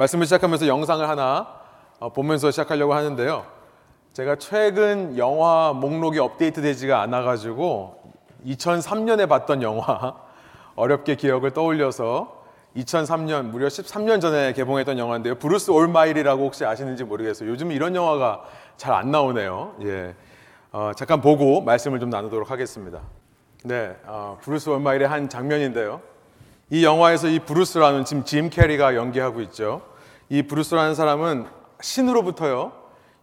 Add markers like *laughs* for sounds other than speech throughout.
말씀을 시작하면서 영상을 하나 어, 보면서 시작하려고 하는데요. 제가 최근 영화 목록이 업데이트 되지가 않아가지고 2003년에 봤던 영화 *laughs* 어렵게 기억을 떠올려서 2003년 무려 13년 전에 개봉했던 영화인데요. 브루스 올마이티라고 혹시 아시는지 모르겠어요. 요즘 이런 영화가 잘 안 나오네요. 예, 어, 잠깐 보고 말씀을 좀 나누도록 하겠습니다. 네, 어, 브루스 올마이티의 한 장면인데요. 이 영화에서 이 브루스라는 지금 짐 캐리가 연기하고 있죠. 이 브루스라는 사람은 신으로부터요.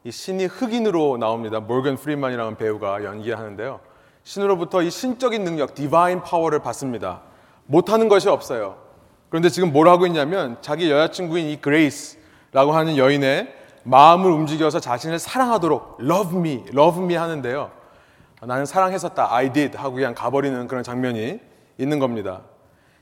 이 신이 흑인으로 나옵니다. 모건 프리먼이라는 배우가 연기하는데요. 신으로부터 이 신적인 능력, divine power를 받습니다. 못하는 것이 없어요. 그런데 지금 뭘 하고 있냐면 자기 여자친구인 이 그레이스라고 하는 여인의 마음을 움직여서 자신을 사랑하도록 love me, love me 하는데요. 나는 사랑했었다, I did 하고 그냥 가버리는 그런 장면이 있는 겁니다.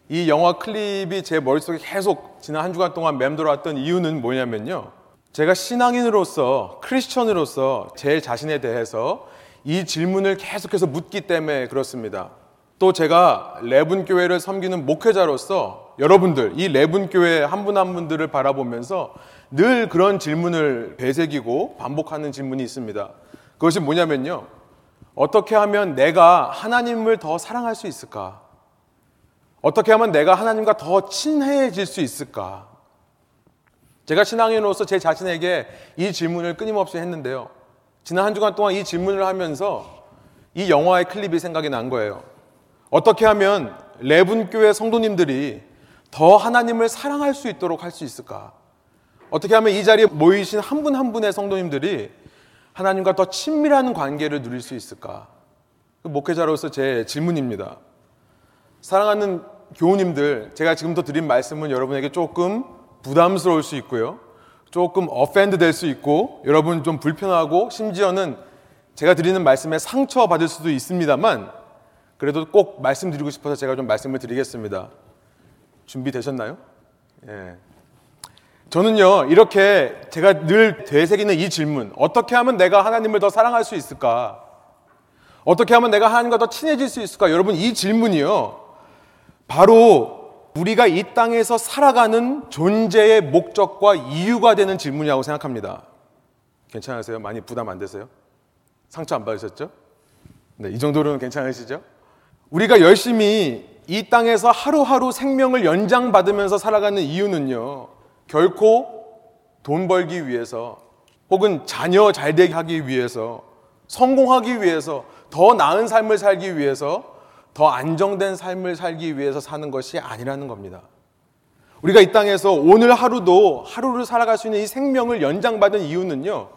이 영화 클립이 제 머릿속에 계속 지난 한 주간 동안 맴돌았던 이유는 뭐냐면요. 제가 신앙인으로서, 크리스천으로서 제 자신에 대해서 이 질문을 계속해서 묻기 때문에 그렇습니다. 또 제가 레분 교회를 섬기는 목회자로서 여러분들, 이 레분 교회 한 분 한 분들을 바라보면서 늘 그런 질문을 배새기고 반복하는 질문이 있습니다. 그것이 뭐냐면요. 어떻게 하면 내가 하나님을 더 사랑할 수 있을까? 어떻게 하면 내가 하나님과 더 친해질 수 있을까? 제가 신앙인으로서 제 자신에게 이 질문을 끊임없이 했는데요. 지난 한 주간 동안 이 질문을 하면서 이 영화의 클립이 생각이 난 거예요. 어떻게 하면 레분교회 성도님들이 더 하나님을 사랑할 수 있도록 할 수 있을까? 어떻게 하면 이 자리에 모이신 한 분한 한 분의 성도님들이 하나님과 더 친밀한 관계를 누릴 수 있을까? 그 목회자로서 제 질문입니다. 사랑하는 교우님들, 제가 지금부터 드린 말씀은 여러분에게 조금 부담스러울 수 있고요. 조금 offend 될 수 있고, 여러분 좀 불편하고, 심지어는 제가 드리는 말씀에 상처 받을 수도 있습니다만, 그래도 꼭 말씀드리고 싶어서 제가 좀 말씀을 드리겠습니다. 준비되셨나요? 예. 저는요, 이렇게 제가 늘 되새기는 이 질문, 어떻게 하면 내가 하나님을 더 사랑할 수 있을까? 어떻게 하면 내가 하나님과 더 친해질 수 있을까? 여러분, 이 질문이요, 바로 우리가 이 땅에서 살아가는 존재의 목적과 이유가 되는 질문이라고 생각합니다. 괜찮으세요? 많이 부담 안 되세요? 상처 안 받으셨죠? 네, 이 정도로는 괜찮으시죠? 우리가 열심히 이 땅에서 하루하루 생명을 연장받으면서 살아가는 이유는요, 결코 돈 벌기 위해서 혹은 자녀 잘 되게 하기 위해서 성공하기 위해서 더 나은 삶을 살기 위해서 더 안정된 삶을 살기 위해서 사는 것이 아니라는 겁니다. 우리가 이 땅에서 오늘 하루도 하루를 살아갈 수 있는 이 생명을 연장받은 이유는요.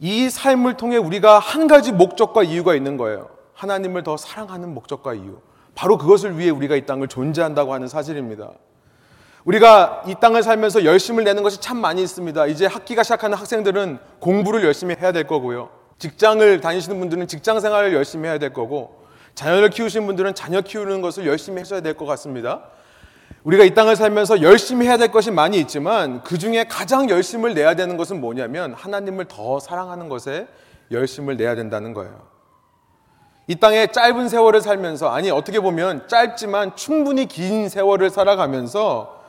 이 삶을 통해 우리가 한 가지 목적과 이유가 있는 거예요. 하나님을 더 사랑하는 목적과 이유. 바로 그것을 위해 우리가 이 땅을 존재한다고 하는 사실입니다. 우리가 이 땅을 살면서 열심을 내는 것이 참 많이 있습니다. 이제 학기가 시작하는 학생들은 공부를 열심히 해야 될 거고요. 직장을 다니시는 분들은 직장 생활을 열심히 해야 될 거고, 자녀를 키우시는 분들은 자녀 키우는 것을 열심히 하셔야 될 것 같습니다. 우리가 이 땅을 살면서 열심히 해야 될 것이 많이 있지만 그 중에 가장 열심을 내야 되는 것은 뭐냐면 하나님을 더 사랑하는 것에 열심을 내야 된다는 거예요. 이 땅에 짧은 세월을 살면서 아니 어떻게 보면 짧지만 충분히 긴 세월을 살아가면서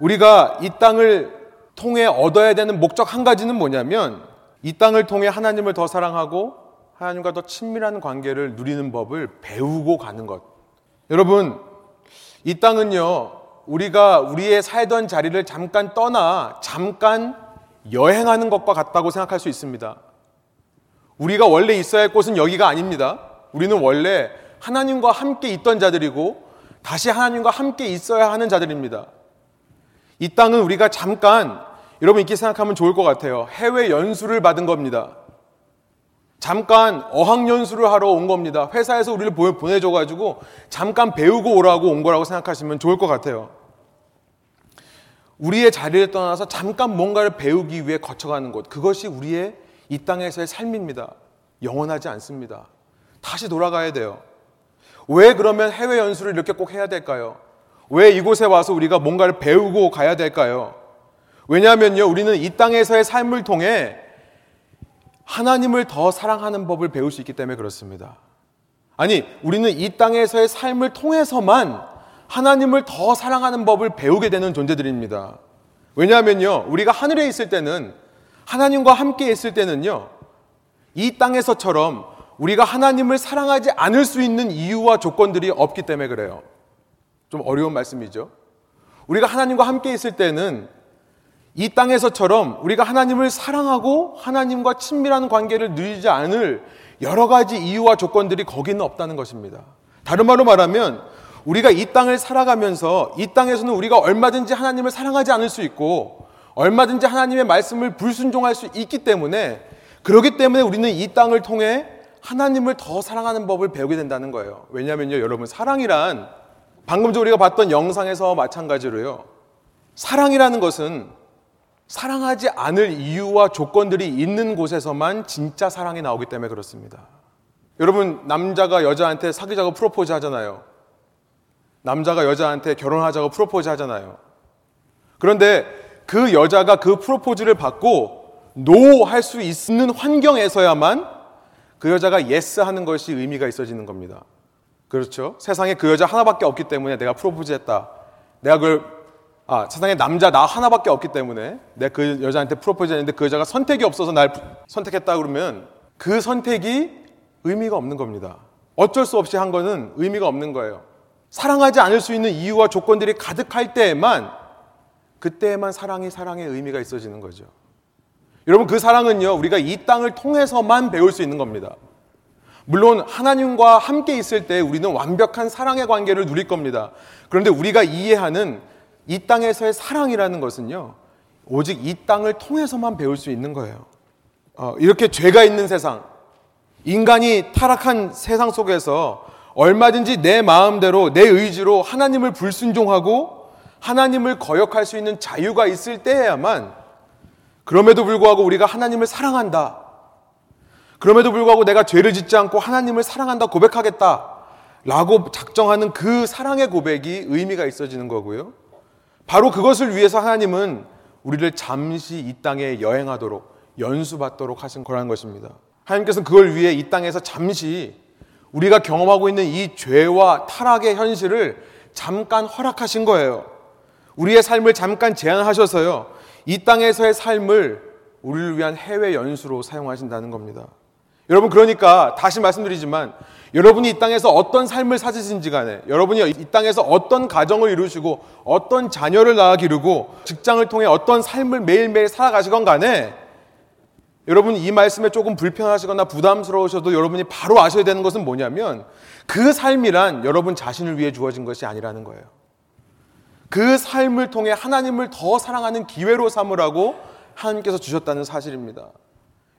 우리가 이 땅을 통해 얻어야 되는 목적 한 가지는 뭐냐면 이 땅을 통해 하나님을 더 사랑하고 하나님과 더 친밀한 관계를 누리는 법을 배우고 가는 것. 여러분, 이 땅은요, 우리가 우리의 살던 자리를 잠깐 떠나 잠깐 여행하는 것과 같다고 생각할 수 있습니다. 우리가 원래 있어야 할 곳은 여기가 아닙니다. 우리는 원래 하나님과 함께 있던 자들이고 다시 하나님과 함께 있어야 하는 자들입니다. 이 땅은 우리가 잠깐 여러분 이렇게 생각하면 좋을 것 같아요. 해외 연수를 받은 겁니다. 잠깐 어학연수를 하러 온 겁니다. 회사에서 우리를 보내줘가지고 잠깐 배우고 오라고 온 거라고 생각하시면 좋을 것 같아요. 우리의 자리를 떠나서 잠깐 뭔가를 배우기 위해 거쳐가는 곳. 그것이 우리의 이 땅에서의 삶입니다. 영원하지 않습니다. 다시 돌아가야 돼요. 왜 그러면 해외 연수를 이렇게 꼭 해야 될까요? 왜 이곳에 와서 우리가 뭔가를 배우고 가야 될까요? 왜냐하면요, 우리는 이 땅에서의 삶을 통해 하나님을 더 사랑하는 법을 배울 수 있기 때문에 그렇습니다. 아니, 우리는 이 땅에서의 삶을 통해서만 하나님을 더 사랑하는 법을 배우게 되는 존재들입니다. 왜냐하면요, 우리가 하늘에 있을 때는 하나님과 함께 있을 때는요, 이 땅에서처럼 우리가 하나님을 사랑하지 않을 수 있는 이유와 조건들이 없기 때문에 그래요. 좀 어려운 말씀이죠. 우리가 하나님과 함께 있을 때는 이 땅에서처럼 우리가 하나님을 사랑하고 하나님과 친밀한 관계를 누리지 않을 여러 가지 이유와 조건들이 거기는 없다는 것입니다. 다른 말로 말하면 우리가 이 땅을 살아가면서 이 땅에서는 우리가 얼마든지 하나님을 사랑하지 않을 수 있고 얼마든지 하나님의 말씀을 불순종할 수 있기 때문에 그렇기 때문에 우리는 이 땅을 통해 하나님을 더 사랑하는 법을 배우게 된다는 거예요. 왜냐하면요, 여러분, 사랑이란 방금 전 우리가 봤던 영상에서 마찬가지로요. 사랑이라는 것은 사랑하지 않을 이유와 조건들이 있는 곳에서만 진짜 사랑이 나오기 때문에 그렇습니다. 여러분, 남자가 여자한테 사귀자고 프로포즈 하잖아요. 남자가 여자한테 결혼하자고 프로포즈 하잖아요. 그런데 그 여자가 그 프로포즈를 받고 no 할 수 있는 환경에서야만 그 여자가 yes 하는 것이 의미가 있어지는 겁니다. 그렇죠? 세상에 그 여자 하나밖에 없기 때문에 내가 프로포즈 했다. 내가 그걸 아, 세상에 남자 나 하나밖에 없기 때문에 내가 그 여자한테 프로포즈 했는데 그 여자가 선택이 없어서 날 선택했다 그러면 그 선택이 의미가 없는 겁니다. 어쩔 수 없이 한 거는 의미가 없는 거예요. 사랑하지 않을 수 있는 이유와 조건들이 가득할 때에만 그때에만 사랑이 사랑의 의미가 있어지는 거죠. 여러분 그 사랑은요 우리가 이 땅을 통해서만 배울 수 있는 겁니다. 물론 하나님과 함께 있을 때 우리는 완벽한 사랑의 관계를 누릴 겁니다. 그런데 우리가 이해하는 이 땅에서의 사랑이라는 것은요, 오직 이 땅을 통해서만 배울 수 있는 거예요. 어, 이렇게 죄가 있는 세상, 인간이 타락한 세상 속에서 얼마든지 내 마음대로, 내 의지로 하나님을 불순종하고 하나님을 거역할 수 있는 자유가 있을 때에야만 그럼에도 불구하고 우리가 하나님을 사랑한다. 그럼에도 불구하고 내가 죄를 짓지 않고 하나님을 사랑한다 고백하겠다. 라고 작정하는 그 사랑의 고백이 의미가 있어지는 거고요. 바로 그것을 위해서 하나님은 우리를 잠시 이 땅에 여행하도록 연수받도록 하신 거라는 것입니다. 하나님께서는 그걸 위해 이 땅에서 잠시 우리가 경험하고 있는 이 죄와 타락의 현실을 잠깐 허락하신 거예요. 우리의 삶을 잠깐 제한하셔서요. 이 땅에서의 삶을 우리를 위한 해외 연수로 사용하신다는 겁니다. 여러분, 그러니까 다시 말씀드리지만 여러분이 이 땅에서 어떤 삶을 사시든지 간에 여러분이 이 땅에서 어떤 가정을 이루시고 어떤 자녀를 낳아 기르고 직장을 통해 어떤 삶을 매일매일 살아가시건 간에 여러분 이 말씀에 조금 불편하시거나 부담스러우셔도 여러분이 바로 아셔야 되는 것은 뭐냐면 그 삶이란 여러분 자신을 위해 주어진 것이 아니라는 거예요. 그 삶을 통해 하나님을 더 사랑하는 기회로 삼으라고 하나님께서 주셨다는 사실입니다.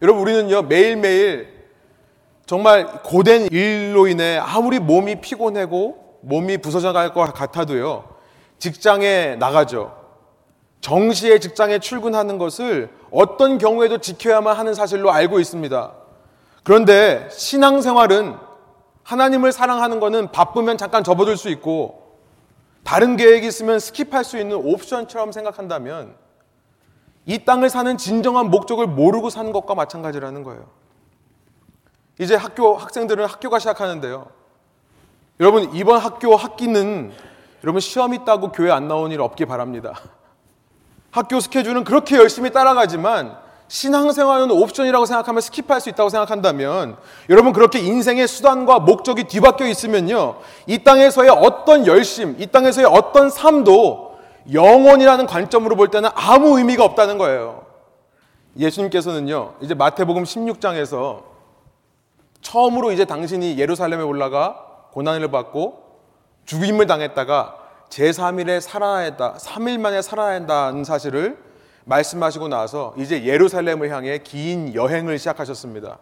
여러분 우리는요 매일매일 정말 고된 일로 인해 아무리 몸이 피곤하고 몸이 부서져 갈 것 같아도요, 직장에 나가죠. 정시에 직장에 출근하는 것을 어떤 경우에도 지켜야만 하는 사실로 알고 있습니다. 그런데 신앙생활은 하나님을 사랑하는 것은 바쁘면 잠깐 접어들 수 있고 다른 계획이 있으면 스킵할 수 있는 옵션처럼 생각한다면 이 땅을 사는 진정한 목적을 모르고 사는 것과 마찬가지라는 거예요. 이제 학교 학생들은 학교가 시작하는데요. 여러분 이번 학교 학기는 여러분 시험 있다고 교회 안 나온 일 없기 바랍니다. *laughs* 학교 스케줄은 그렇게 열심히 따라가지만 신앙생활은 옵션이라고 생각하면 스킵할 수 있다고 생각한다면 여러분 그렇게 인생의 수단과 목적이 뒤바뀌어 있으면요 이 땅에서의 어떤 열심, 이 땅에서의 어떤 삶도 영원이라는 관점으로 볼 때는 아무 의미가 없다는 거예요. 예수님께서는요 이제 마태복음 16장에서 처음으로 이제 당신이 예루살렘에 올라가 고난을 받고 죽임을 당했다가 제3일에 살아난다, 3일 만에 살아난다는 사실을 말씀하시고 나서 이제 예루살렘을 향해 긴 여행을 시작하셨습니다.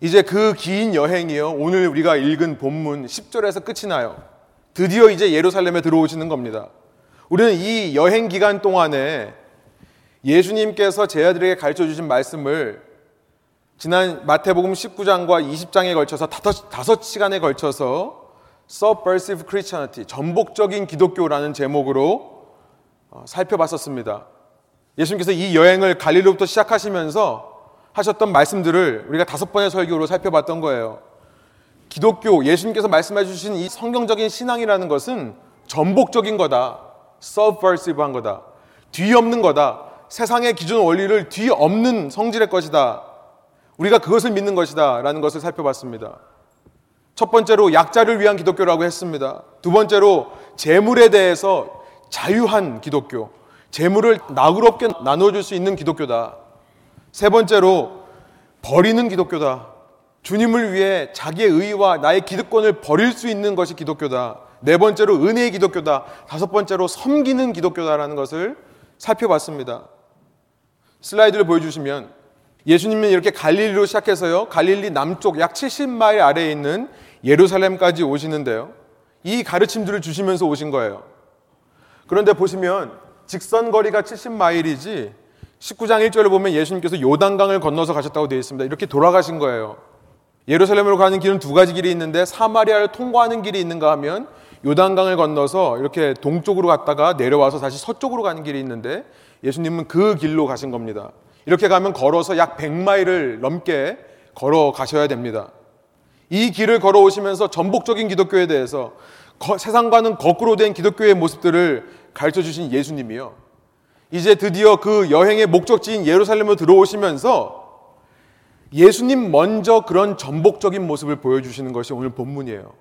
이제 그 긴 여행이요. 오늘 우리가 읽은 본문 10절에서 끝이 나요. 드디어 이제 예루살렘에 들어오시는 겁니다. 우리는 이 여행 기간 동안에 예수님께서 제 아들에게 가르쳐 주신 말씀을 지난 마태복음 19장과 20장에 걸쳐서 다섯, 시간에 걸쳐서 Subversive Christianity, 전복적인 기독교라는 제목으로 어, 살펴봤었습니다. 예수님께서 이 여행을 갈릴로부터 시작하시면서 하셨던 말씀들을 우리가 다섯 번의 설교로 살펴봤던 거예요. 기독교, 예수님께서 말씀해 주신 이 성경적인 신앙이라는 것은 전복적인 거다. subversive한 거다. 뒤엎는 거다. 세상의 기존 원리를 뒤엎는 성질의 것이다. 우리가 그것을 믿는 것이다. 라는 것을 살펴봤습니다. 첫 번째로 약자를 위한 기독교라고 했습니다. 두 번째로 재물에 대해서 자유한 기독교. 재물을 나그럽게 나눠줄 수 있는 기독교다. 세 번째로 버리는 기독교다. 주님을 위해 자기의 의와 나의 기득권을 버릴 수 있는 것이 기독교다. 네 번째로 은혜의 기독교다. 다섯 번째로 섬기는 기독교다라는 것을 살펴봤습니다. 슬라이드를 보여주시면 예수님은 이렇게 갈릴리로 시작해서요. 갈릴리 남쪽 약 70마일 아래에 있는 예루살렘까지 오시는데요. 이 가르침들을 주시면서 오신 거예요. 그런데 보시면 직선 거리가 70마일이지 19장 1절을 보면 예수님께서 요단강을 건너서 가셨다고 되어 있습니다. 이렇게 돌아가신 거예요. 예루살렘으로 가는 길은 두 가지 길이 있는데 사마리아를 통과하는 길이 있는가 하면 요단강을 건너서 이렇게 동쪽으로 갔다가 내려와서 다시 서쪽으로 가는 길이 있는데 예수님은 그 길로 가신 겁니다. 이렇게 가면 걸어서 약 100마일을 넘게 걸어 가셔야 됩니다. 이 길을 걸어오시면서 전복적인 기독교에 대해서 거, 세상과는 거꾸로 된 기독교의 모습들을 가르쳐 주신 예수님이요. 이제 드디어 그 여행의 목적지인 예루살렘으로 들어오시면서 예수님 먼저 그런 전복적인 모습을 보여주시는 것이 오늘 본문이에요.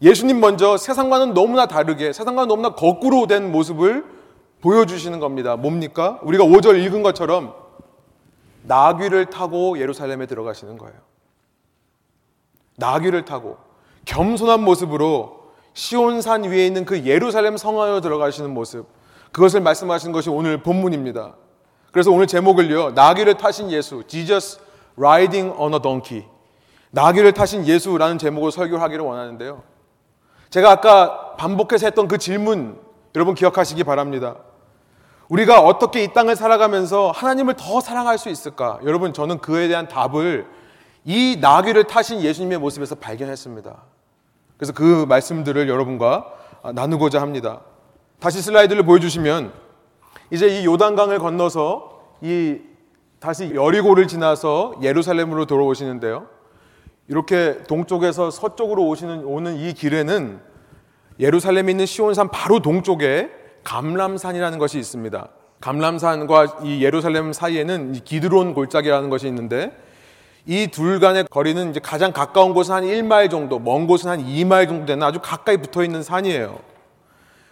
예수님 먼저 세상과는 너무나 다르게, 세상과는 너무나 거꾸로 된 모습을 보여주시는 겁니다. 뭡니까? 우리가 5절 읽은 것처럼 나귀를 타고 예루살렘에 들어가시는 거예요. 나귀를 타고 겸손한 모습으로 시온산 위에 있는 그 예루살렘 성화로 들어가시는 모습. 그것을 말씀하시는 것이 오늘 본문입니다. 그래서 오늘 제목을요. 나귀를 타신 예수, Jesus riding on a donkey. 나귀를 타신 예수라는 제목으로 설교하기를 원하는데요. 제가 아까 반복해서 했던 그 질문 여러분 기억하시기 바랍니다. 우리가 어떻게 이 땅을 살아가면서 하나님을 더 사랑할 수 있을까? 여러분 저는 그에 대한 답을 이 나귀를 타신 예수님의 모습에서 발견했습니다. 그래서 그 말씀들을 여러분과 나누고자 합니다. 다시 슬라이드를 보여주시면 이제 이 요단강을 건너서 이 다시 여리고를 지나서 예루살렘으로 돌아오시는데요. 이렇게 동쪽에서 서쪽으로 오시는 오는 이 길에는 예루살렘에 있는 시온산 바로 동쪽에 감람산이라는 것이 있습니다. 감람산과 이 예루살렘 사이에는 기드론 골짜기라는 것이 있는데 이 둘 간의 거리는 이제 가장 가까운 곳은 한 1마일 정도, 먼 곳은 한 2마일 정도 되는 아주 가까이 붙어 있는 산이에요.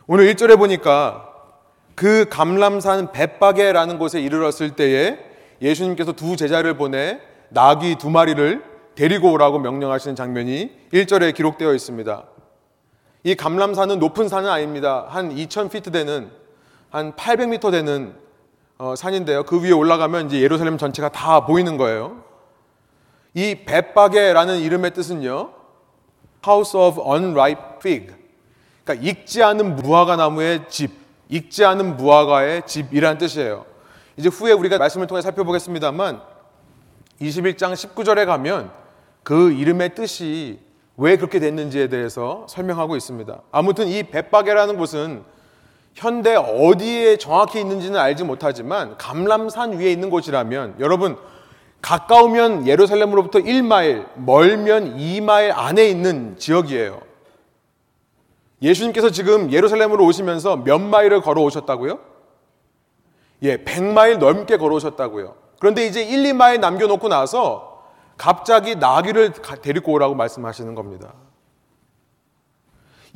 오늘 1절에 보니까 그 감람산 벳바게라는 곳에 이르렀을 때에 예수님께서 두 제자를 보내 나귀 두 마리를 데리고 오라고 명령하시는 장면이 1절에 기록되어 있습니다. 이 감람산은 높은 산은 아닙니다. 한 2000피트 되는 한 800m 되는 어, 산인데요. 그 위에 올라가면 이제 예루살렘 전체가 다 보이는 거예요. 이 벳바게라는 이름의 뜻은요. House of Unripe Fig. 그러니까 익지 않은 무화과 나무의 집, 익지 않은 무화과의 집이라는 뜻이에요. 이제 후에 우리가 말씀을 통해 살펴보겠습니다만 21장 19절에 가면 그 이름의 뜻이 왜 그렇게 됐는지에 대해서 설명하고 있습니다. 아무튼 이 벳바게라는 곳은 현대 어디에 정확히 있는지는 알지 못하지만 감람산 위에 있는 곳이라면 여러분 가까우면 예루살렘으로부터 1마일, 멀면 2마일 안에 있는 지역이에요. 예수님께서 지금 예루살렘으로 오시면서 몇 마일을 걸어 오셨다고요? 예, 100마일 넘게 걸어 오셨다고요. 그런데 이제 1, 2마일 남겨놓고 나서 갑자기 나귀를 데리고 오라고 말씀하시는 겁니다.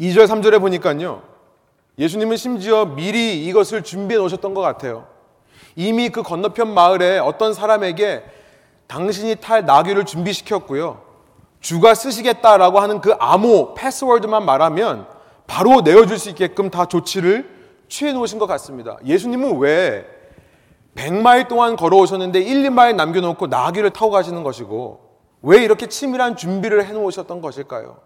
2절, 3절에 보니까요. 예수님은 심지어 미리 이것을 준비해 놓으셨던 것 같아요. 이미 그 건너편 마을에 어떤 사람에게 당신이 탈 나귀를 준비시켰고요. 주가 쓰시겠다라고 하는 그 암호, 패스워드만 말하면 바로 내어줄 수 있게끔 다 조치를 취해 놓으신 것 같습니다. 예수님은 왜 100마일 동안 걸어오셨는데 1, 2마일 남겨놓고 나귀를 타고 가시는 것이고 왜 이렇게 치밀한 준비를 해놓으셨던 것일까요?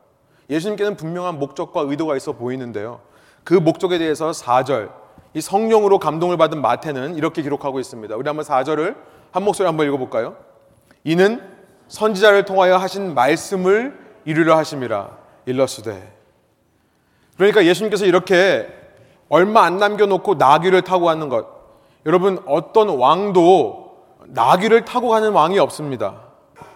예수님께는 분명한 목적과 의도가 있어 보이는데요. 그 목적에 대해서 4절, 이 성령으로 감동을 받은 마태는 이렇게 기록하고 있습니다. 우리 한번 4절을 한 목소리 한번 읽어볼까요? 이는 선지자를 통하여 하신 말씀을 이루려 하심이라 일러스되. 그러니까 예수님께서 이렇게 얼마 안 남겨놓고 나귀를 타고 가는 것. 여러분, 어떤 왕도 나귀를 타고 가는 왕이 없습니다.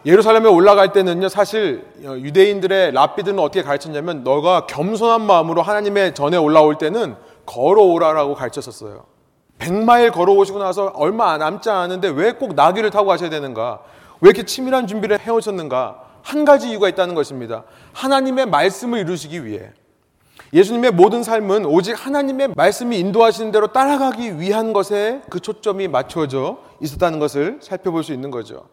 예루살렘에 올라갈 때는요, 사실 유대인들의 랍비들은 어떻게 가르쳤냐면, 너가 겸손한 마음으로 하나님의 전에 올라올 때는 걸어오라라고 가르쳤었어요. 100마일 걸어오시고 나서 얼마 남지 않았는데 왜 꼭 나귀를 타고 가셔야 되는가? 왜 이렇게 치밀한 준비를 해오셨는가? 한 가지 이유가 있다는 것입니다. 하나님의 말씀을 이루시기 위해. 예수님의 모든 삶은 오직 하나님의 말씀이 인도하시는 대로 따라가기 위한 것에 그 초점이 맞춰져 있었다는 것을 살펴볼 수 있는 거죠.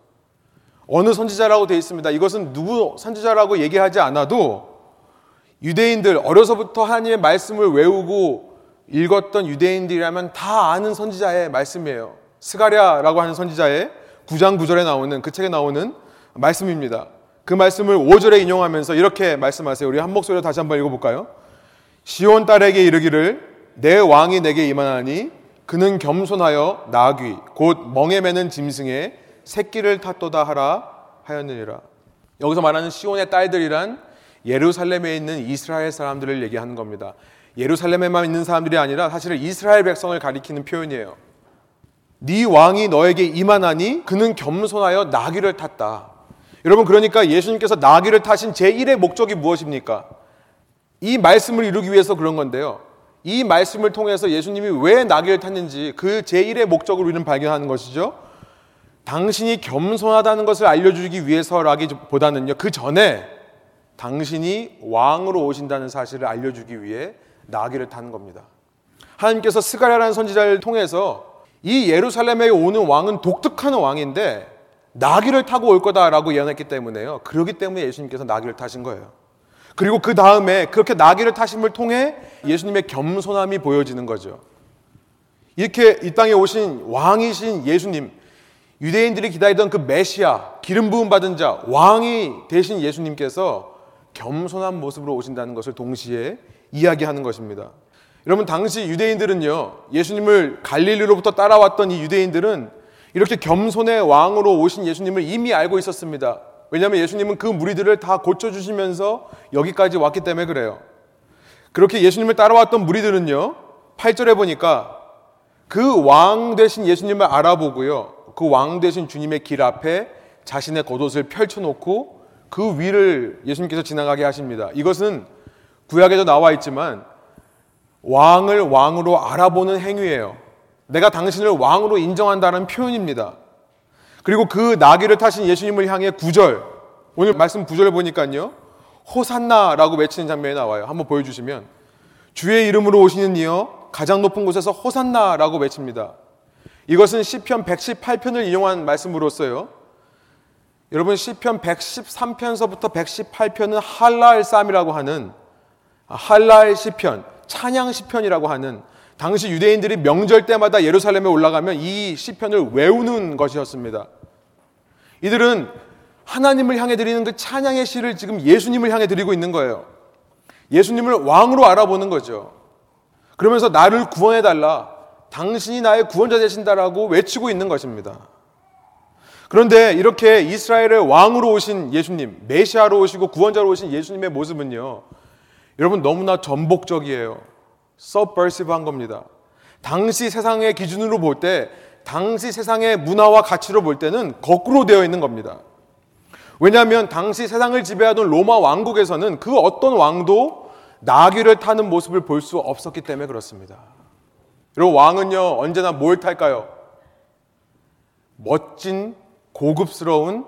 어느 선지자라고 되어 있습니다. 이것은 누구 선지자라고 얘기하지 않아도 유대인들 어려서부터 하나님의 말씀을 외우고 읽었던 유대인들이라면 다 아는 선지자의 말씀이에요. 스가랴라고 하는 선지자의 9장 9절에 나오는 그 책에 나오는 말씀입니다. 그 말씀을 5절에 인용하면서 이렇게 말씀하세요. 우리 한 목소리로 다시 한번 읽어볼까요? 시온 딸에게 이르기를 내 왕이 내게 임하나니 그는 겸손하여 나귀 곧 멍에 매는 짐승에 새끼를 탔도다 하라 하였느니라. 여기서 말하는 시온의 딸들이란 예루살렘에 있는 이스라엘 사람들을 얘기하는 겁니다. 예루살렘에만 있는 사람들이 아니라 사실은 이스라엘 백성을 가리키는 표현이에요. 네 왕이 너에게 임하나니 그는 겸손하여 나귀를 탔다. 여러분 그러니까 예수님께서 나귀를 타신 제1의 목적이 무엇입니까? 이 말씀을 이루기 위해서 그런 건데요. 이 말씀을 통해서 예수님이 왜 나귀를 탔는지 그 제1의 목적을 우리는 발견하는 것이죠. 당신이 겸손하다는 것을 알려주기 위해서라기보다는요. 그 전에 당신이 왕으로 오신다는 사실을 알려주기 위해 나귀를 타는 겁니다. 하나님께서 스가랴라는 선지자를 통해서 이 예루살렘에 오는 왕은 독특한 왕인데 나귀를 타고 올 거다라고 예언했기 때문에요. 그러기 때문에 예수님께서 나귀를 타신 거예요. 그리고 그 다음에 그렇게 나귀를 타심을 통해 예수님의 겸손함이 보여지는 거죠. 이렇게 이 땅에 오신 왕이신 예수님, 유대인들이 기다리던 그 메시아, 기름 부음 받은 자, 왕이 되신 예수님께서 겸손한 모습으로 오신다는 것을 동시에 이야기하는 것입니다. 여러분 당시 유대인들은요. 예수님을 갈릴리로부터 따라왔던 이 유대인들은 이렇게 겸손의 왕으로 오신 예수님을 이미 알고 있었습니다. 왜냐하면 예수님은 그 무리들을 다 고쳐주시면서 여기까지 왔기 때문에 그래요. 그렇게 예수님을 따라왔던 무리들은요, 8절에 보니까 그 왕 대신 예수님을 알아보고요, 그 왕 대신 주님의 길 앞에 자신의 겉옷을 펼쳐놓고 그 위를 예수님께서 지나가게 하십니다. 이것은 구약에도 나와 있지만 왕을 왕으로 알아보는 행위예요. 내가 당신을 왕으로 인정한다는 표현입니다. 그리고 그 나귀를 타신 예수님을 향해 구절 오늘 말씀 구절을 보니까요. 호산나라고 외치는 장면이 나와요. 한번 보여주시면 주의 이름으로 오시는 이여 가장 높은 곳에서 호산나라고 외칩니다. 이것은 시편 118편을 인용한 말씀으로써요. 여러분 시편 113편서부터 118편은 할랄 쌈이라고 하는 할랄 시편, 찬양 시편이라고 하는 당시 유대인들이 명절 때마다 예루살렘에 올라가면 이 시편을 외우는 것이었습니다. 이들은 하나님을 향해 드리는 그 찬양의 시를 지금 예수님을 향해 드리고 있는 거예요. 예수님을 왕으로 알아보는 거죠. 그러면서 나를 구원해 달라. 당신이 나의 구원자 되신다라고 외치고 있는 것입니다. 그런데 이렇게 이스라엘의 왕으로 오신 예수님, 메시아로 오시고 구원자로 오신 예수님의 모습은요. 여러분 너무나 전복적이에요. Subversive한 겁니다. 당시 세상의 기준으로 볼 때, 당시 세상의 문화와 가치로 볼 때는 거꾸로 되어 있는 겁니다. 왜냐하면 당시 세상을 지배하던 로마 왕국에서는 그 어떤 왕도 나귀를 타는 모습을 볼 수 없었기 때문에 그렇습니다. 그리고 왕은요, 언제나 뭘 탈까요? 멋진, 고급스러운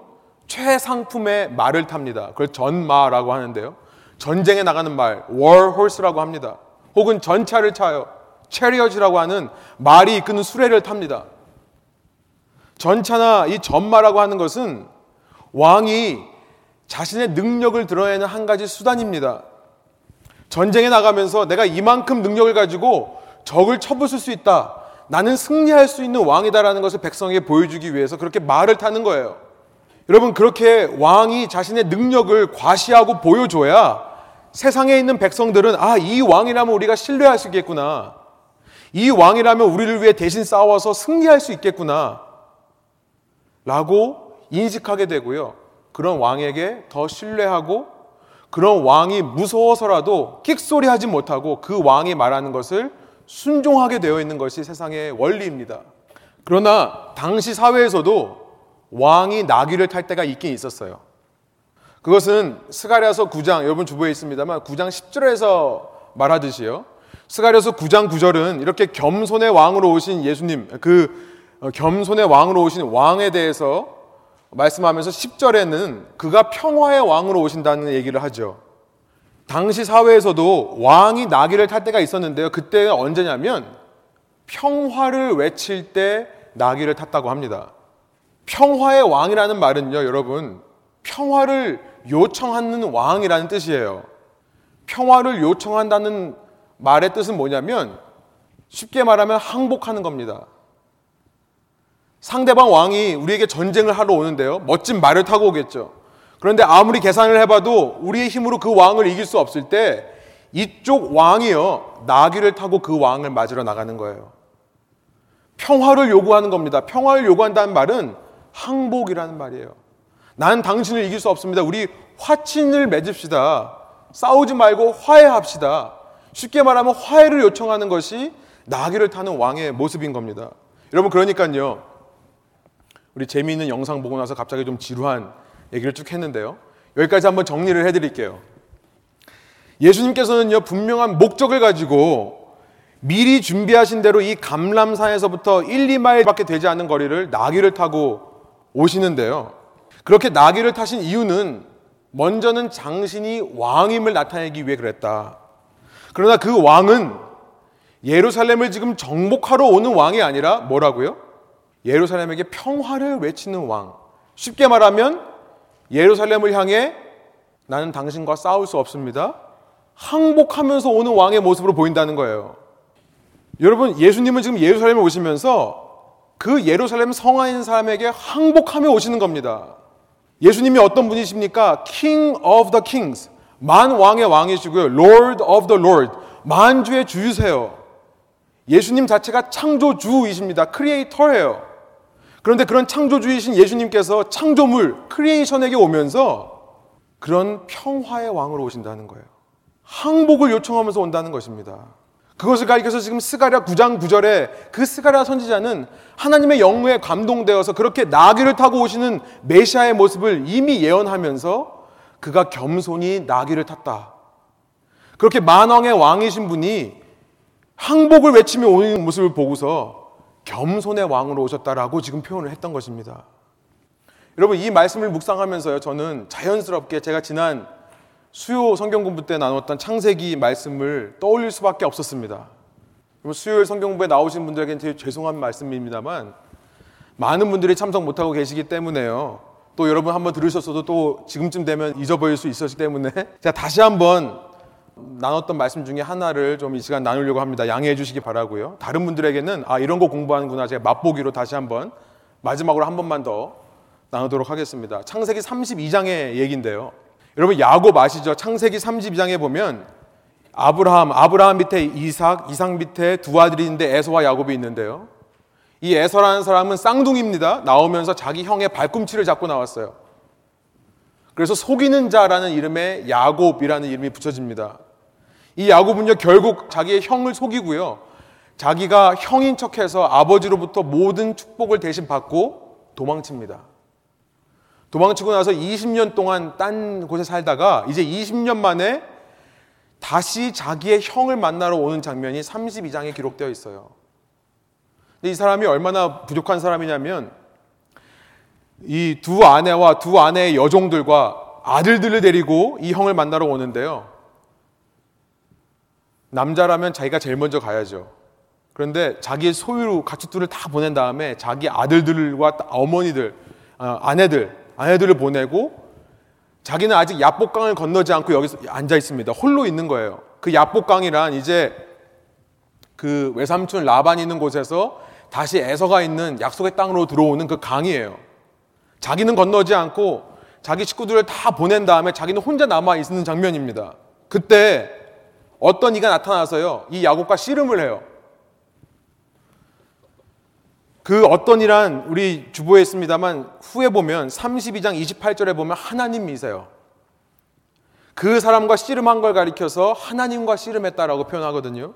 최상품의 말을 탑니다. 그걸 전마라고 하는데요. 전쟁에 나가는 말, war horse라고 합니다. 혹은 전차를 차요. 체리엇이라고 하는 말이 이끄는 수레를 탑니다. 전차나 이 전마라고 하는 것은 왕이 자신의 능력을 드러내는 한 가지 수단입니다. 전쟁에 나가면서 내가 이만큼 능력을 가지고 적을 쳐부술 수 있다. 나는 승리할 수 있는 왕이다라는 것을 백성에게 보여주기 위해서 그렇게 말을 타는 거예요. 여러분, 그렇게 왕이 자신의 능력을 과시하고 보여줘야 세상에 있는 백성들은 아, 이 왕이라면 우리가 신뢰할 수 있겠구나. 이 왕이라면 우리를 위해 대신 싸워서 승리할 수 있겠구나. 라고 인식하게 되고요. 그런 왕에게 더 신뢰하고 그런 왕이 무서워서라도 끽소리 하지 못하고 그 왕이 말하는 것을 순종하게 되어 있는 것이 세상의 원리입니다. 그러나 당시 사회에서도 왕이 나귀를 탈 때가 있긴 있었어요. 그것은 스가랴서 9장 여러분 주부에 있습니다만 9장 10절에서 말하듯이요. 스가랴서 9장 9절은 이렇게 겸손의 왕으로 오신 예수님, 그 어, 겸손의 왕으로 오신 왕에 대해서 말씀하면서 10절에는 그가 평화의 왕으로 오신다는 얘기를 하죠. 당시 사회에서도 왕이 나귀를 탈 때가 있었는데요. 그때가 언제냐면 평화를 외칠 때 나귀를 탔다고 합니다. 평화의 왕이라는 말은요, 여러분, 평화를 요청하는 왕이라는 뜻이에요. 평화를 요청한다는 말의 뜻은 뭐냐면 쉽게 말하면 항복하는 겁니다. 상대방 왕이 우리에게 전쟁을 하러 오는데요. 멋진 말을 타고 오겠죠. 그런데 아무리 계산을 해봐도 우리의 힘으로 그 왕을 이길 수 없을 때 이쪽 왕이요. 나귀를 타고 그 왕을 맞으러 나가는 거예요. 평화를 요구하는 겁니다. 평화를 요구한다는 말은 항복이라는 말이에요. 난 당신을 이길 수 없습니다. 우리 화친을 맺읍시다. 싸우지 말고 화해합시다. 쉽게 말하면 화해를 요청하는 것이 나귀를 타는 왕의 모습인 겁니다. 여러분 그러니까요. 우리 재미있는 영상 보고 나서 갑자기 좀 지루한 얘기를 쭉 했는데요. 여기까지 한번 정리를 해드릴게요. 예수님께서는요 분명한 목적을 가지고 미리 준비하신 대로 이 감람산에서부터 1, 2마일밖에 되지 않는 거리를 나귀를 타고 오시는데요. 그렇게 나귀를 타신 이유는 먼저는 장신이 왕임을 나타내기 위해 그랬다. 그러나 그 왕은 예루살렘을 지금 정복하러 오는 왕이 아니라 뭐라고요? 예루살렘에게 평화를 외치는 왕. 쉽게 말하면 예루살렘을 향해 나는 당신과 싸울 수 없습니다. 항복하면서 오는 왕의 모습으로 보인다는 거예요. 여러분, 예수님은 지금 예루살렘에 오시면서 그 예루살렘 있는 사람에게 항복하며 오시는 겁니다. 예수님이 어떤 분이십니까? King of the Kings. 만 왕의 왕이시고요. Lord of the Lord. 만주의 주유세요. 예수님 자체가 창조주이십니다. 크리에이터예요. 그런데 그런 창조주이신 예수님께서 창조물, 크리에이션에게 오면서 그런 평화의 왕으로 오신다는 거예요. 항복을 요청하면서 온다는 것입니다. 그것을 가리켜서 지금 스가랴 9장 9절에 그 스가랴 선지자는 하나님의 영에 감동되어서 그렇게 나귀를 타고 오시는 메시아의 모습을 이미 예언하면서 그가 겸손히 나귀를 탔다. 그렇게 만왕의 왕이신 분이 항복을 외치며 오는 모습을 보고서 겸손의 왕으로 오셨다라고 지금 표현을 했던 것입니다. 여러분 이 말씀을 묵상하면서요 저는 자연스럽게 제가 지난 수요 성경 공부 때 나눴던 창세기 말씀을 떠올릴 수밖에 없었습니다. 수요일 성경 공부에 나오신 분들에게는 되게 죄송한 말씀입니다만 많은 분들이 참석 못하고 계시기 때문에요. 또 여러분 한번 들으셨어도 또 지금쯤 되면 잊어버릴 수 있었기 때문에 *laughs* 제가 다시 한번 나눴던 말씀 중에 하나를 좀 이 시간 나누려고 합니다. 양해해 주시기 바라고요. 다른 분들에게는 아 이런 거 공부하는구나 제가 맛보기로 다시 한번 마지막으로 한 번만 더 나누도록 하겠습니다. 창세기 32장의 얘기인데요. 여러분 야곱 아시죠? 창세기 32장에 보면 아브라함, 아브라함 밑에 이삭, 이삭 밑에 두 아들이 있는데 에서와 야곱이 있는데요. 이 에서라는 사람은 쌍둥이입니다. 나오면서 자기 형의 발꿈치를 잡고 나왔어요. 그래서 속이는 자라는 이름의 야곱이라는 이름이 붙여집니다. 이 야곱은요 결국 자기의 형을 속이고요. 자기가 형인 척해서 아버지로부터 모든 축복을 대신 받고 도망칩니다. 도망치고 나서 20년 동안 딴 곳에 살다가 이제 20년 만에 다시 자기의 형을 만나러 오는 장면이 32장에 기록되어 있어요. 근데 이 사람이 얼마나 부족한 사람이냐면 이 두 아내와 두 아내의 여종들과 아들들을 데리고 이 형을 만나러 오는데요. 남자라면 자기가 제일 먼저 가야죠. 그런데 자기의 소유 가축들을 다 보낸 다음에 자기 아들들과 어머니들, 어, 아내들 아내들을 보내고 자기는 아직 야복강을 건너지 않고 여기서 앉아 있습니다. 홀로 있는 거예요. 그 야복강이란 이제 그 외삼촌 라반이 있는 곳에서 다시 에서가 있는 약속의 땅으로 들어오는 그 강이에요. 자기는 건너지 않고 자기 식구들을 다 보낸 다음에 자기는 혼자 남아 있는 장면입니다. 그때 어떤 이가 나타나서요. 이 야곱과 씨름을 해요. 그 어떤 이란 우리 주보에 있습니다만 후에 보면 32장 28절에 보면 하나님이세요. 그 사람과 씨름한 걸 가리켜서 하나님과 씨름했다라고 표현하거든요.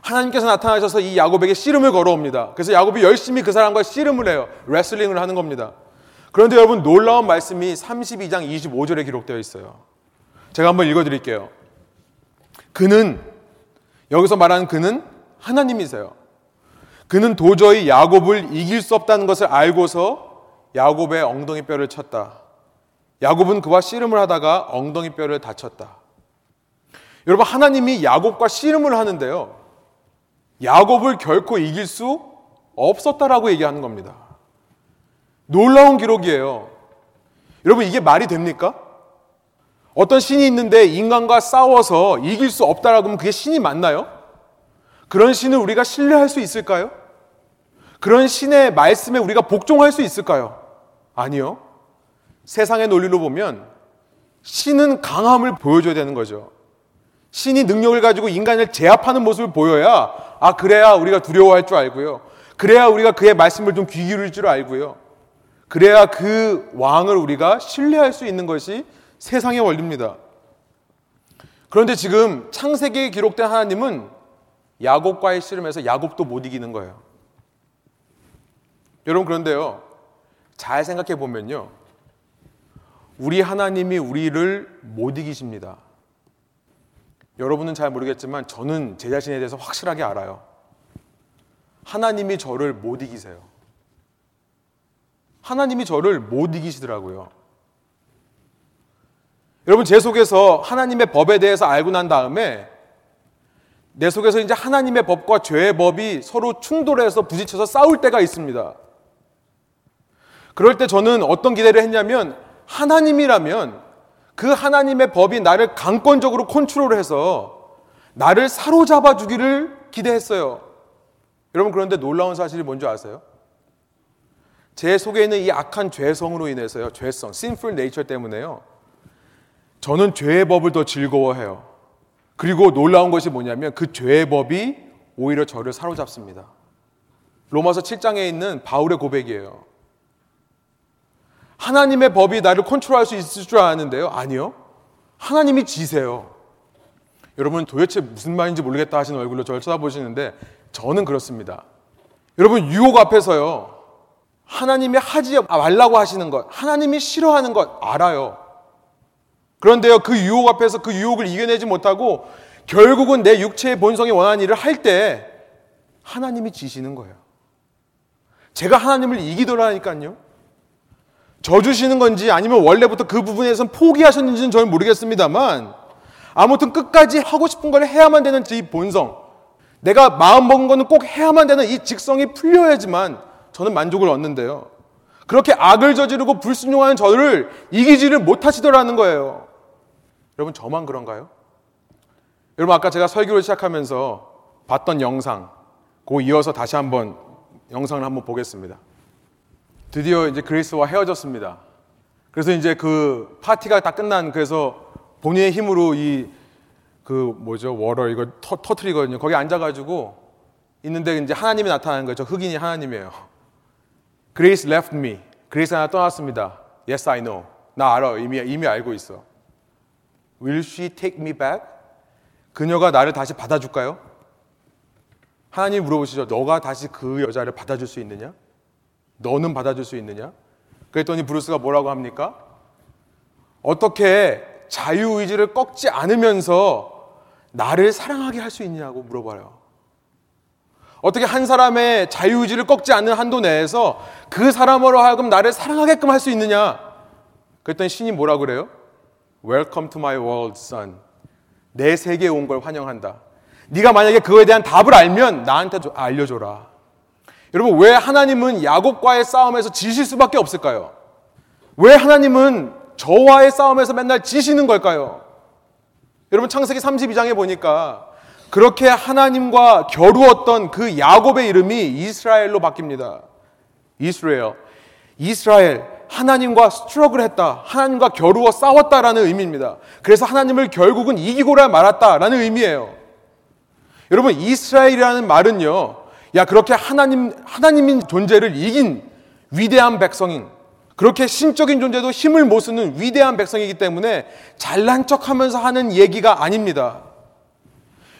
하나님께서 나타나셔서 이 야곱에게 씨름을 걸어옵니다. 그래서 야곱이 열심히 그 사람과 씨름을 해요. 레슬링을 하는 겁니다. 그런데 여러분 놀라운 말씀이 32장 25절에 기록되어 있어요. 제가 한번 읽어 드릴게요. 그는 여기서 말하는 그는 하나님이세요. 그는 도저히 야곱을 이길 수 없다는 것을 알고서 야곱의 엉덩이 뼈를 쳤다. 야곱은 그와 씨름을 하다가 엉덩이 뼈를 다쳤다. 여러분 하나님이 야곱과 씨름을 하는데요. 야곱을 결코 이길 수 없었다라고 얘기하는 겁니다. 놀라운 기록이에요. 여러분 이게 말이 됩니까? 어떤 신이 있는데 인간과 싸워서 이길 수 없다라고 하면 그게 신이 맞나요? 그런 신을 우리가 신뢰할 수 있을까요? 그런 신의 말씀에 우리가 복종할 수 있을까요? 아니요. 세상의 논리로 보면 신은 강함을 보여줘야 되는 거죠. 신이 능력을 가지고 인간을 제압하는 모습을 보여야 아 그래야 우리가 두려워할 줄 알고요. 그래야 우리가 그의 말씀을 좀 귀 기울일 줄 알고요. 그래야 그 왕을 우리가 신뢰할 수 있는 것이 세상의 원리입니다. 그런데 지금 창세기에 기록된 하나님은 야곱과의 씨름에서 야곱도 못 이기는 거예요. 여러분 그런데요. 잘 생각해 보면요. 우리 하나님이 우리를 못 이기십니다. 여러분은 잘 모르겠지만 저는 제 자신에 대해서 확실하게 알아요. 하나님이 저를 못 이기세요. 하나님이 저를 못 이기시더라고요. 여러분, 제 속에서 하나님의 법에 대해서 알고 난 다음에 내 속에서 이제 하나님의 법과 죄의 법이 서로 충돌해서 부딪혀서 싸울 때가 있습니다. 그럴 때 저는 어떤 기대를 했냐면 하나님이라면 그 하나님의 법이 나를 강권적으로 컨트롤해서 나를 사로잡아 주기를 기대했어요. 여러분 그런데 놀라운 사실이 뭔지 아세요? 제 속에 있는 이 악한 죄성으로 인해서요. 죄성, sinful nature 때문에요. 저는 죄의 법을 더 즐거워해요. 그리고 놀라운 것이 뭐냐면 그 죄의 법이 오히려 저를 사로잡습니다. 로마서 7장에 있는 바울의 고백이에요. 하나님의 법이 나를 컨트롤할 수 있을 줄 아는데요. 아니요. 하나님이 지세요. 여러분 도대체 무슨 말인지 모르겠다 하시는 얼굴로 저를 쳐다보시는데 저는 그렇습니다. 여러분 유혹 앞에서요. 하나님이 하지 말라고 하시는 것, 하나님이 싫어하는 것 알아요. 그런데요, 그 유혹 앞에서 그 유혹을 이겨내지 못하고 결국은 내 육체의 본성이 원하는 일을 할 때 하나님이 지시는 거예요. 제가 하나님을 이기더라니까요. 져주시는 건지 아니면 원래부터 그 부분에선 포기하셨는지는 저는 모르겠습니다만 아무튼 끝까지 하고 싶은 걸 해야만 되는 이 본성 내가 마음 먹은 거는 꼭 해야만 되는 이 직성이 풀려야지만 저는 만족을 얻는데요. 그렇게 악을 저지르고 불순종하는 저를 이기지를 못하시더라는 거예요. 여러분 저만 그런가요? 여러분 아까 제가 설교를 시작하면서 봤던 영상 그 이어서 다시 한번 영상을 한번 보겠습니다. 드디어 이제 그레이스와 헤어졌습니다. 그래서 이제 그 파티가 다 끝난 그래서 본인의 힘으로 이 그 뭐죠 water 이거 터, 터트리거든요. 거기 앉아가지고 있는데 이제 하나님이 나타나는 거죠. 흑인이 하나님이에요. *laughs* Grace left me. 그레이스 하나 떠났습니다. Yes, I know. 나 알아. 이미 이미 알고 있어. Will she take me back? 그녀가 나를 다시 받아줄까요? 하나님 물어보시죠. 너가 다시 그 여자를 받아줄 수 있느냐? 너는 받아줄 수 있느냐? 그랬더니 브루스가 뭐라고 합니까? 어떻게 자유의지를 꺾지 않으면서 나를 사랑하게 할 수 있냐고 물어봐요. 어떻게 한 사람의 자유의지를 꺾지 않는 한도 내에서 그 사람으로 하여금 나를 사랑하게끔 할 수 있느냐? 그랬더니 신이 뭐라 그래요? Welcome to my world, son. 내 세계에 온 걸 환영한다. 네가 만약에 그거에 대한 답을 알면 나한테 알려줘라. 여러분 왜 하나님은 야곱과의 싸움에서 지실 수밖에 없을까요? 왜 하나님은 저와의 싸움에서 맨날 지시는 걸까요? 여러분 창세기 32장에 보니까 그렇게 하나님과 겨루었던 그 야곱의 이름이 이스라엘로 바뀝니다. 이스라엘. 이스라엘. 하나님과 스트럭을 했다. 하나님과 겨루어 싸웠다라는 의미입니다. 그래서 하나님을 결국은 이기고라 말았다라는 의미예요. 여러분 이스라엘이라는 말은요. 야, 그렇게 하나님, 하나님인 존재를 이긴 위대한 백성인, 그렇게 신적인 존재도 힘을 못 쓰는 위대한 백성이기 때문에 잘난 척 하면서 하는 얘기가 아닙니다.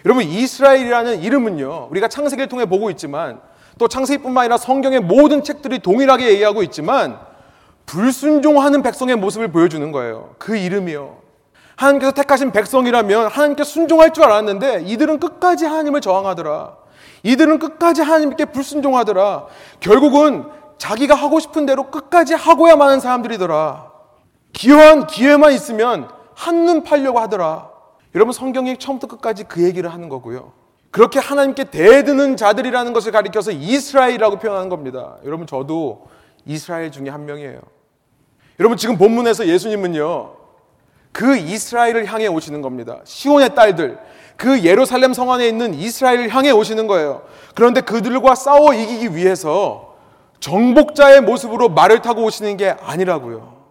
여러분, 이스라엘이라는 이름은요, 우리가 창세기를 통해 보고 있지만, 또 창세기뿐만 아니라 성경의 모든 책들이 동일하게 얘기하고 있지만, 불순종하는 백성의 모습을 보여주는 거예요. 그 이름이요. 하나님께서 택하신 백성이라면 하나님께 순종할 줄 알았는데 이들은 끝까지 하나님을 저항하더라. 이들은 끝까지 하나님께 불순종하더라. 결국은 자기가 하고 싶은 대로 끝까지 하고야 마는 사람들이더라. 기여한 기회만 있으면 한눈 팔려고 하더라. 여러분 성경이 처음부터 끝까지 그 얘기를 하는 거고요. 그렇게 하나님께 대드는 자들이라는 것을 가리켜서 이스라엘이라고 표현하는 겁니다. 여러분 저도 이스라엘 중에 한 명이에요. 여러분 지금 본문에서 예수님은요. 그 이스라엘을 향해 오시는 겁니다. 시온의 딸들, 그 예루살렘 성 안에 있는 이스라엘을 향해 오시는 거예요. 그런데 그들과 싸워 이기기 위해서 정복자의 모습으로 말을 타고 오시는 게 아니라고요.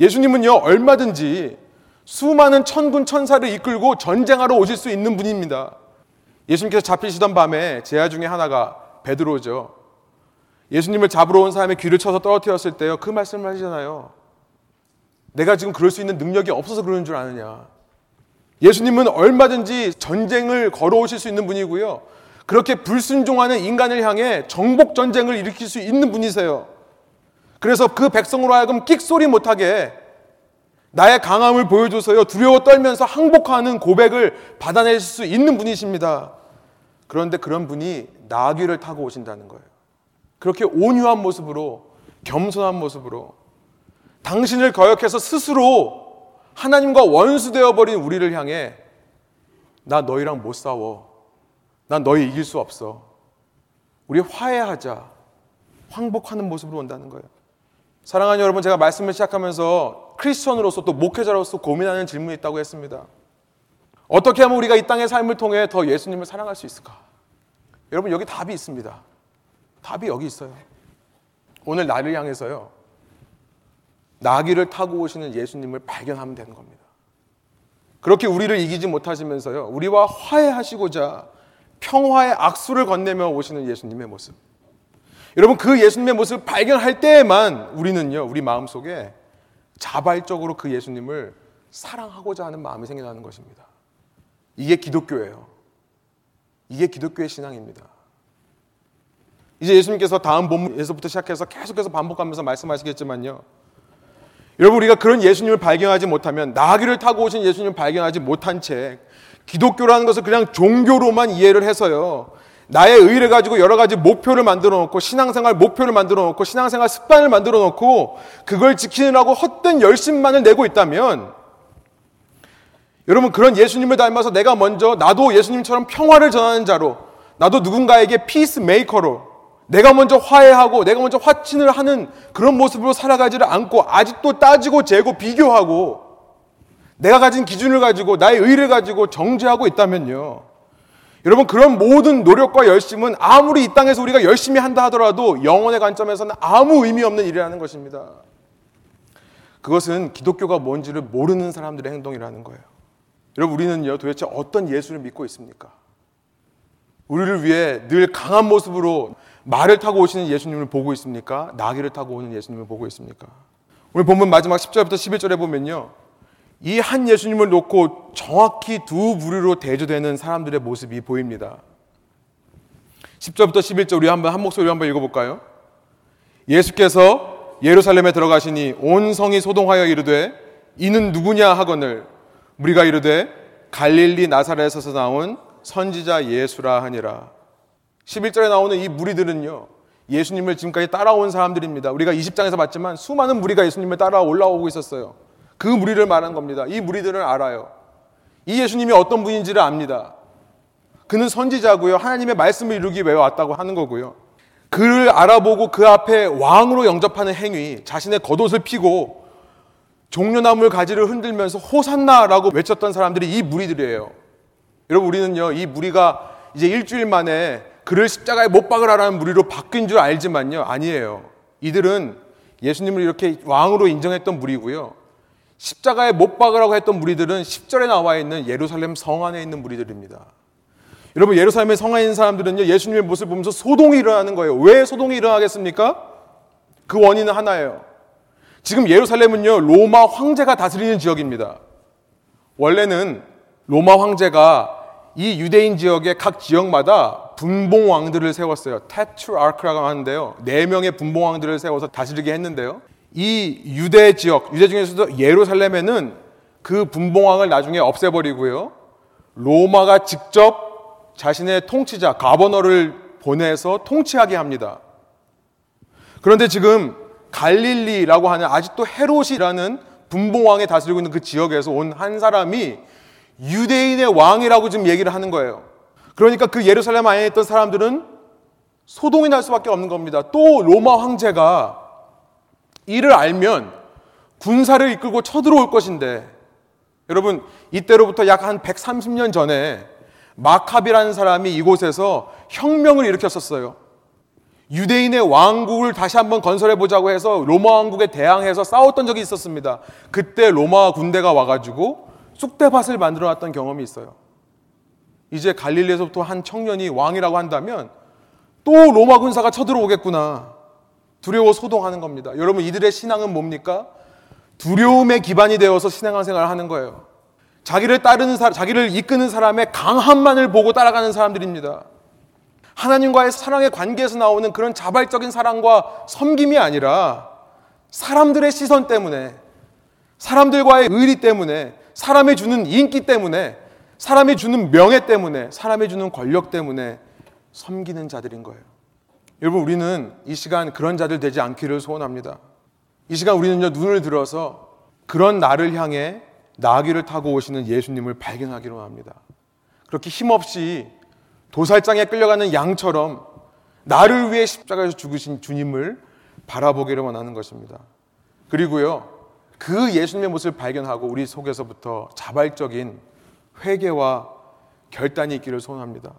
예수님은요, 얼마든지 수많은 천군 천사를 이끌고 전쟁하러 오실 수 있는 분입니다. 예수님께서 잡히시던 밤에 제야 중에 하나가 베드로죠. 예수님을 잡으러 온 사람의 귀를 쳐서 떨어뜨렸을 때요. 그 말씀을 하시잖아요. 내가 지금 그럴 수 있는 능력이 없어서 그러는 줄 아느냐. 예수님은 얼마든지 전쟁을 걸어오실 수 있는 분이고요. 그렇게 불순종하는 인간을 향해 정복 전쟁을 일으킬 수 있는 분이세요. 그래서 그 백성으로 하여금 끽소리 못하게 나의 강함을 보여줘서요. 두려워 떨면서 항복하는 고백을 받아낼 수 있는 분이십니다. 그런데 그런 분이 나귀를 타고 오신다는 거예요. 그렇게 온유한 모습으로 겸손한 모습으로 당신을 거역해서 스스로 하나님과 원수되어 버린 우리를 향해 나 너희랑 못 싸워. 난 너희 이길 수 없어. 우리 화해하자. 황복하는 모습으로 온다는 거예요. 사랑하는 여러분, 제가 말씀을 시작하면서 크리스천으로서 또 목회자로서 고민하는 질문이 있다고 했습니다. 어떻게 하면 우리가 이 땅의 삶을 통해 더 예수님을 사랑할 수 있을까? 여러분, 여기 답이 있습니다. 답이 여기 있어요. 오늘 나를 향해서요. 나귀를 타고 오시는 예수님을 발견하면 되는 겁니다. 그렇게 우리를 이기지 못하시면서요. 우리와 화해하시고자 평화의 악수를 건네며 오시는 예수님의 모습. 여러분 그 예수님의 모습을 발견할 때에만 우리는요. 우리 마음속에 자발적으로 그 예수님을 사랑하고자 하는 마음이 생겨나는 것입니다. 이게 기독교예요. 이게 기독교의 신앙입니다. 이제 예수님께서 다음 본문에서부터 시작해서 계속해서 반복하면서 말씀하시겠지만요. 여러분 우리가 그런 예수님을 발견하지 못하면 나귀를 타고 오신 예수님을 발견하지 못한 채 기독교라는 것을 그냥 종교로만 이해를 해서요. 나의 의를 가지고 여러 가지 목표를 만들어 놓고 신앙생활 목표를 만들어 놓고 신앙생활 습관을 만들어 놓고 그걸 지키느라고 헛된 열심만을 내고 있다면 여러분 그런 예수님을 닮아서 내가 먼저 나도 예수님처럼 평화를 전하는 자로 나도 누군가에게 peacemaker로 내가 먼저 화해하고 내가 먼저 화친을 하는 그런 모습으로 살아가지를 않고 아직도 따지고 재고 비교하고 내가 가진 기준을 가지고 나의 의를 가지고 정죄하고 있다면요. 여러분 그런 모든 노력과 열심은 아무리 이 땅에서 우리가 열심히 한다 하더라도 영혼의 관점에서는 아무 의미 없는 일이라는 것입니다. 그것은 기독교가 뭔지를 모르는 사람들의 행동이라는 거예요. 여러분 우리는요 도대체 어떤 예수를 믿고 있습니까? 우리를 위해 늘 강한 모습으로 말을 타고 오시는 예수님을 보고 있습니까? 나귀를 타고 오는 예수님을 보고 있습니까? 오늘 본문 마지막 10절부터 11절에 보면요. 이 한 예수님을 놓고 정확히 두 부류로 대조되는 사람들의 모습이 보입니다. 10절부터 11절 우리 한번 한 목소리로 한번 읽어볼까요? 예수께서 예루살렘에 들어가시니 온 성이 소동하여 이르되 이는 누구냐 하거늘 우리가 이르되 갈릴리 나사렛에서 나온 선지자 예수라 하니라. 11절에 나오는 이 무리들은요. 예수님을 지금까지 따라온 사람들입니다. 우리가 20장에서 봤지만 수많은 무리가 예수님을 따라 올라오고 있었어요. 그 무리를 말한 겁니다. 이 무리들은 알아요. 이 예수님이 어떤 분인지를 압니다. 그는 선지자고요. 하나님의 말씀을 이루기 위해 왔다고 하는 거고요. 그를 알아보고 그 앞에 왕으로 영접하는 행위, 자신의 겉옷을 피고 종려나물 가지를 흔들면서 호산나라고 외쳤던 사람들이 이 무리들이에요. 여러분 우리는요 이 무리가 이제 일주일 만에 그를 십자가에 못 박으라는 무리로 바뀐 줄 알지만요 아니에요. 이들은 예수님을 이렇게 왕으로 인정했던 무리고요. 십자가에 못 박으라고 했던 무리들은 10절에 나와 있는 예루살렘 성 안에 있는 무리들입니다. 여러분 예루살렘의 성 안에 있는 사람들은요 예수님의 모습을 보면서 소동이 일어나는 거예요. 왜 소동이 일어나겠습니까? 그 원인은 하나예요. 지금 예루살렘은요 로마 황제가 다스리는 지역입니다. 원래는 로마 황제가 이 유대인 지역의 각 지역마다 분봉 왕들을 세웠어요. 테트아크라고 하는데요. 네 명의 분봉 왕들을 세워서 다스리게 했는데요. 이 유대 지역, 유대 중에서도 예루살렘에는 그 분봉왕을 나중에 없애버리고요. 로마가 직접 자신의 통치자 가버너를 보내서 통치하게 합니다. 그런데 지금 갈릴리라고 하는 아직도 헤롯이라는 분봉왕에 다스리고 있는 그 지역에서 온 한 사람이 유대인의 왕이라고 지금 얘기를 하는 거예요. 그러니까 그 예루살렘 안에 있던 사람들은 소동이 날 수밖에 없는 겁니다. 또 로마 황제가 이를 알면 군사를 이끌고 쳐들어올 것인데 여러분 이때로부터 약 한 130년 전에 마카비라는 사람이 이곳에서 혁명을 일으켰었어요. 유대인의 왕국을 다시 한번 건설해 보자고 해서 로마 왕국에 대항해서 싸웠던 적이 있었습니다. 그때 로마 군대가 와가지고 쑥대밭을 만들어 놨던 경험이 있어요. 이제 갈릴리에서부터 한 청년이 왕이라고 한다면 또 로마 군사가 쳐들어오겠구나. 두려워 소동하는 겁니다. 여러분 이들의 신앙은 뭡니까? 두려움의 기반이 되어서 신앙생활을 하는 거예요. 자기를 따르는 사람, 자기를 이끄는 사람의 강함만을 보고 따라가는 사람들입니다. 하나님과의 사랑의 관계에서 나오는 그런 자발적인 사랑과 섬김이 아니라 사람들의 시선 때문에, 사람들과의 의리 때문에, 사람이 주는 인기 때문에, 사람이 주는 명예 때문에, 사람이 주는 권력 때문에 섬기는 자들인 거예요. 여러분, 우리는 이 시간 그런 자들 되지 않기를 소원합니다. 이 시간 우리는요, 눈을 들어서 그런 나를 향해 나귀를 타고 오시는 예수님을 발견하기로 합니다. 그렇게 힘없이 도살장에 끌려가는 양처럼 나를 위해 십자가에서 죽으신 주님을 바라보기를 원하는 것입니다. 그리고요, 그 예수님의 모습을 발견하고 우리 속에서부터 자발적인 회개와 결단이 있기를 소원합니다.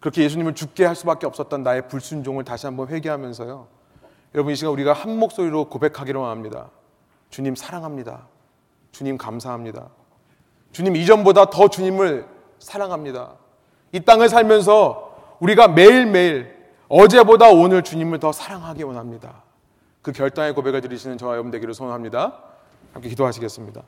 그렇게 예수님을 죽게 할 수밖에 없었던 나의 불순종을 다시 한번 회개하면서요. 여러분 이 시간 우리가 한 목소리로 고백하기로 합니다. 주님 사랑합니다. 주님 감사합니다. 주님 이전보다 더 주님을 사랑합니다. 이 땅을 살면서 우리가 매일매일 어제보다 오늘 주님을 더 사랑하기 원합니다. 그 결단의 고백을 드리시는 저와 여러분 되기를 소원합니다. 함께 기도하시겠습니다.